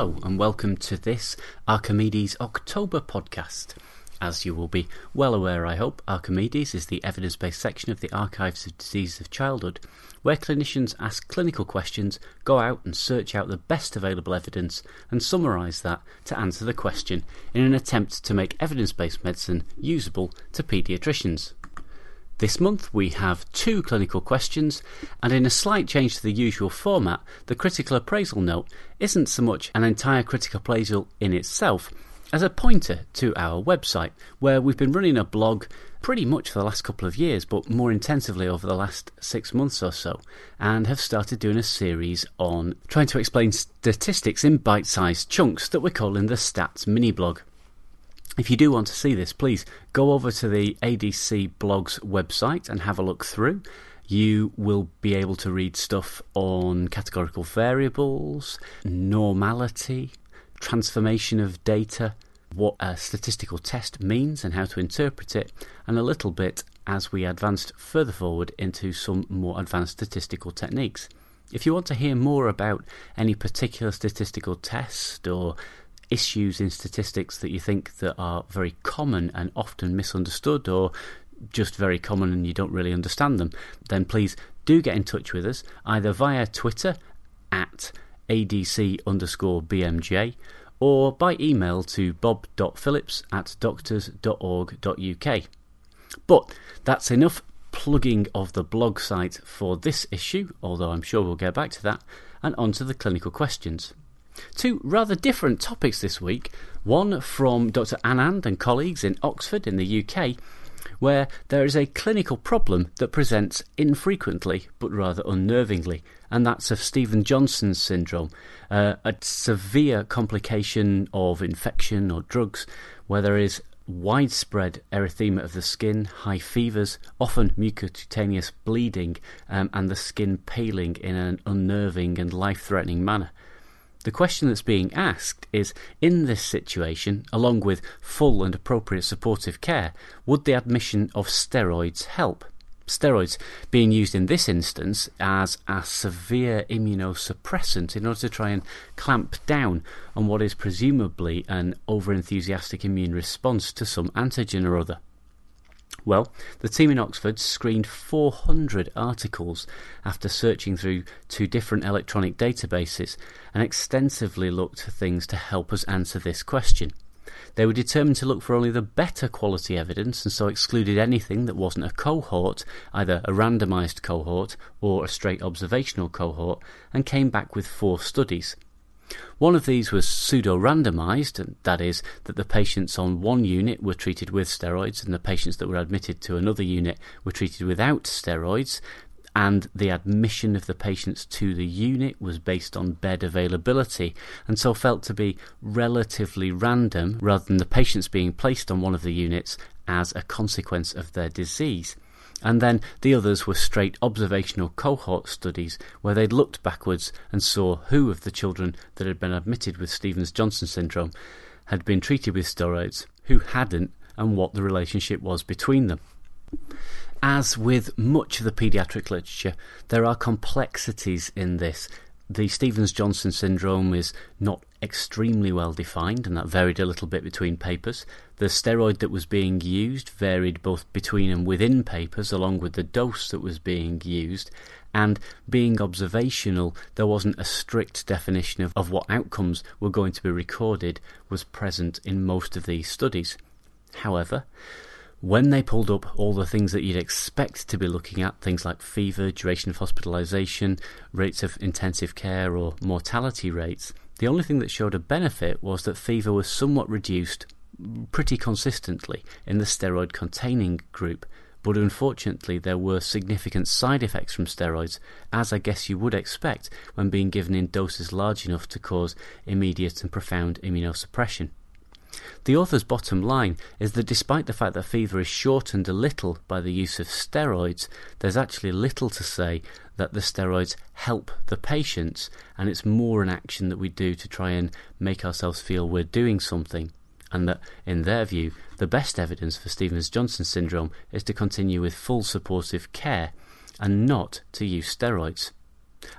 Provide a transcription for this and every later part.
Hello, and welcome to this Archimedes October podcast. As you will be well aware, I hope, Archimedes is the evidence based section of the Archives of Diseases of Childhood, where clinicians ask clinical questions, go out and search out the best available evidence, and summarise that to answer the question in an attempt to make evidence based medicine usable to paediatricians. This month we have two clinical questions, and in a slight change to the usual format, the critical appraisal note isn't so much an entire critical appraisal in itself as a pointer to our website, where we've been running a blog pretty much for the last couple of years, but more intensively over the last six months or so, and have started doing a series on trying to explain statistics in bite sized chunks that we're calling the Stats Mini Blog. If you do want to see this, please go over to the ADC Blogs website and have a look through. You will be able to read stuff on categorical variables, normality, transformation of data, what a statistical test means and how to interpret it, and a little bit as we advanced further forward into some more advanced statistical techniques. If you want to hear more about any particular statistical test or issues in statistics that you think that are very common and often misunderstood or just very common and you don't really understand them, then please do get in touch with us either via Twitter at adc underscore bmj or by email to bob.phillips at doctors.org.uk. But that's enough plugging of the blog site for this issue, although I'm sure we'll get back to that, and on to the clinical questions. Two rather different topics this week. One from Dr. Anand and colleagues in Oxford in the UK, where there is a clinical problem that presents infrequently but rather unnervingly, and that's of Stevens Johnson syndrome, uh, a severe complication of infection or drugs where there is widespread erythema of the skin, high fevers, often mucocutaneous bleeding, um, and the skin paling in an unnerving and life threatening manner. The question that's being asked is in this situation, along with full and appropriate supportive care, would the admission of steroids help? Steroids being used in this instance as a severe immunosuppressant in order to try and clamp down on what is presumably an overenthusiastic immune response to some antigen or other. Well, the team in Oxford screened 400 articles after searching through two different electronic databases and extensively looked for things to help us answer this question. They were determined to look for only the better quality evidence and so excluded anything that wasn't a cohort, either a randomised cohort or a straight observational cohort, and came back with four studies. One of these was pseudo randomized, that is, that the patients on one unit were treated with steroids and the patients that were admitted to another unit were treated without steroids, and the admission of the patients to the unit was based on bed availability and so felt to be relatively random rather than the patients being placed on one of the units as a consequence of their disease. And then the others were straight observational cohort studies where they'd looked backwards and saw who of the children that had been admitted with Stevens Johnson syndrome had been treated with steroids, who hadn't, and what the relationship was between them. As with much of the paediatric literature, there are complexities in this the Stevens Johnson syndrome is not extremely well defined, and that varied a little bit between papers. The steroid that was being used varied both between and within papers, along with the dose that was being used. And being observational, there wasn't a strict definition of, of what outcomes were going to be recorded, was present in most of these studies. However, when they pulled up all the things that you'd expect to be looking at, things like fever, duration of hospitalisation, rates of intensive care, or mortality rates, the only thing that showed a benefit was that fever was somewhat reduced pretty consistently in the steroid containing group. But unfortunately, there were significant side effects from steroids, as I guess you would expect when being given in doses large enough to cause immediate and profound immunosuppression. The author's bottom line is that despite the fact that fever is shortened a little by the use of steroids, there's actually little to say that the steroids help the patients, and it's more an action that we do to try and make ourselves feel we're doing something. And that, in their view, the best evidence for Stevens Johnson syndrome is to continue with full supportive care and not to use steroids.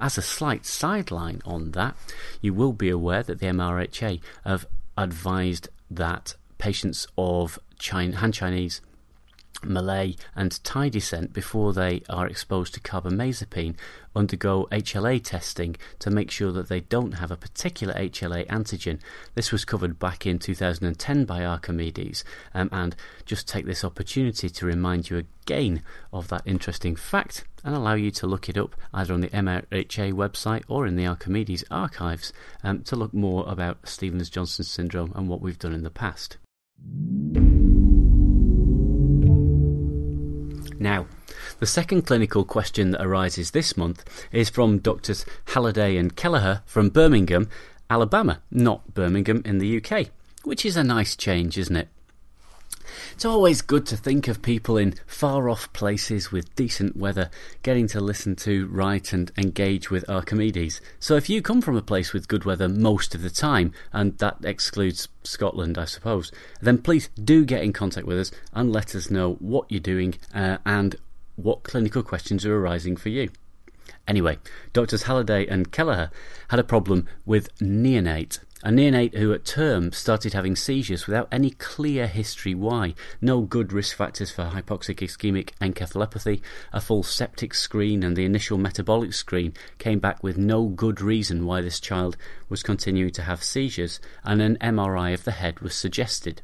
As a slight sideline on that, you will be aware that the MRHA have advised that patients of China, Han Chinese Malay and Thai descent before they are exposed to carbamazepine undergo HLA testing to make sure that they don't have a particular HLA antigen. This was covered back in 2010 by Archimedes, um, and just take this opportunity to remind you again of that interesting fact and allow you to look it up either on the MRHA website or in the Archimedes archives um, to look more about Stevens Johnson syndrome and what we've done in the past. Now, the second clinical question that arises this month is from Doctors Halliday and Kelleher from Birmingham, Alabama, not Birmingham in the UK, which is a nice change, isn't it? It's always good to think of people in far off places with decent weather getting to listen to, write, and engage with Archimedes. So if you come from a place with good weather most of the time, and that excludes Scotland, I suppose, then please do get in contact with us and let us know what you're doing uh, and what clinical questions are arising for you. Anyway, Doctors Halliday and Kelleher had a problem with neonate a neonate who at term started having seizures without any clear history why. No good risk factors for hypoxic ischemic encephalopathy. A full septic screen and the initial metabolic screen came back with no good reason why this child was continuing to have seizures, and an MRI of the head was suggested.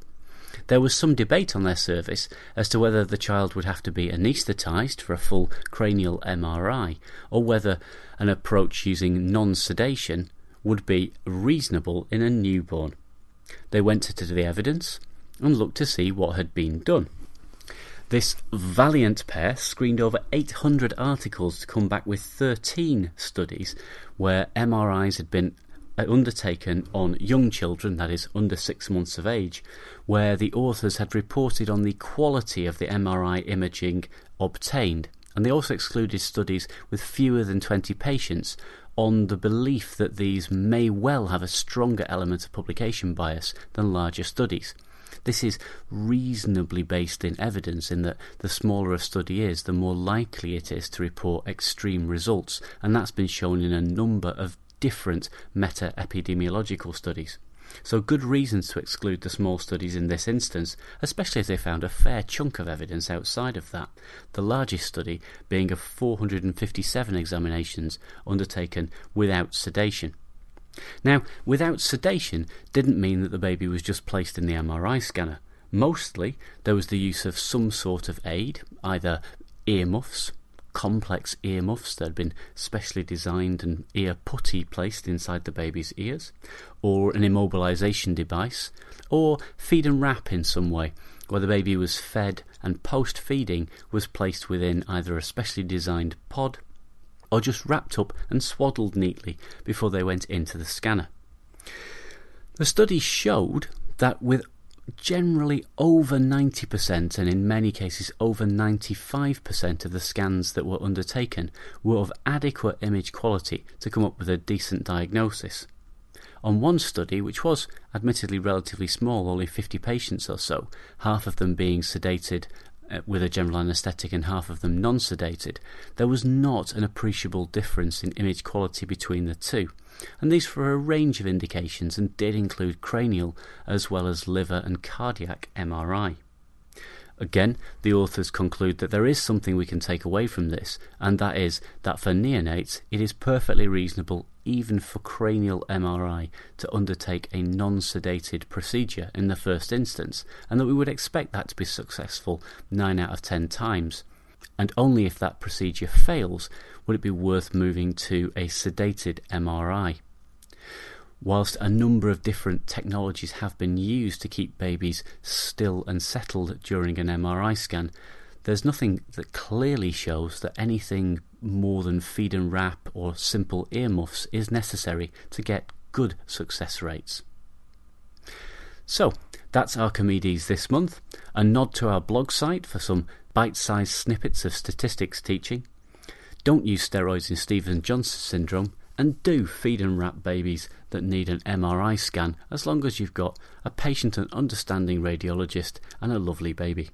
There was some debate on their service as to whether the child would have to be anaesthetised for a full cranial MRI, or whether an approach using non sedation would be reasonable in a newborn. They went to the evidence and looked to see what had been done. This valiant pair screened over 800 articles to come back with 13 studies where MRIs had been uh, undertaken on young children, that is, under six months of age, where the authors had reported on the quality of the MRI imaging obtained. And they also excluded studies with fewer than 20 patients on the belief that these may well have a stronger element of publication bias than larger studies. This is reasonably based in evidence in that the smaller a study is, the more likely it is to report extreme results, and that's been shown in a number of different meta epidemiological studies. So, good reasons to exclude the small studies in this instance, especially as they found a fair chunk of evidence outside of that, the largest study being of 457 examinations undertaken without sedation. Now, without sedation didn't mean that the baby was just placed in the MRI scanner. Mostly, there was the use of some sort of aid, either earmuffs, complex earmuffs that had been specially designed and ear putty placed inside the baby's ears, or an immobilization device, or feed and wrap in some way, where the baby was fed and post feeding was placed within either a specially designed pod or just wrapped up and swaddled neatly before they went into the scanner. The study showed that with generally over 90% and in many cases over 95% of the scans that were undertaken were of adequate image quality to come up with a decent diagnosis. On one study, which was admittedly relatively small, only 50 patients or so, half of them being sedated Uh, with a general anaesthetic and half of them non sedated, there was not an appreciable difference in image quality between the two and these for a range of indications and did include cranial as well as liver and cardiac MRI. Again, the authors conclude that there is something we can take away from this, and that is that for neonates it is perfectly reasonable, even for cranial MRI, to undertake a non sedated procedure in the first instance, and that we would expect that to be successful 9 out of 10 times. And only if that procedure fails would it be worth moving to a sedated MRI. Whilst a number of different technologies have been used to keep babies still and settled during an MRI scan, there's nothing that clearly shows that anything more than feed and wrap or simple earmuffs is necessary to get good success rates. So, that's Archimedes this month. A nod to our blog site for some bite sized snippets of statistics teaching, don't use steroids in Stevens Johnson syndrome, and do feed and wrap babies that need an MRI scan as long as you've got a patient and understanding radiologist and a lovely baby.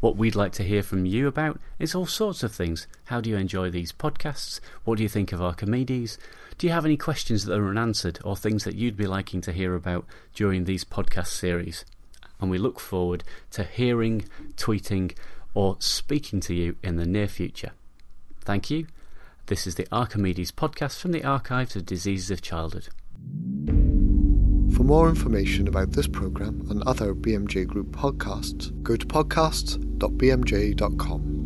What we'd like to hear from you about is all sorts of things. How do you enjoy these podcasts? What do you think of Archimedes? Do you have any questions that are unanswered or things that you'd be liking to hear about during these podcast series? And we look forward to hearing, tweeting, or speaking to you in the near future. Thank you. This is the Archimedes podcast from the Archives of Diseases of Childhood. For more information about this programme and other BMJ Group podcasts, go to podcasts.bmj.com.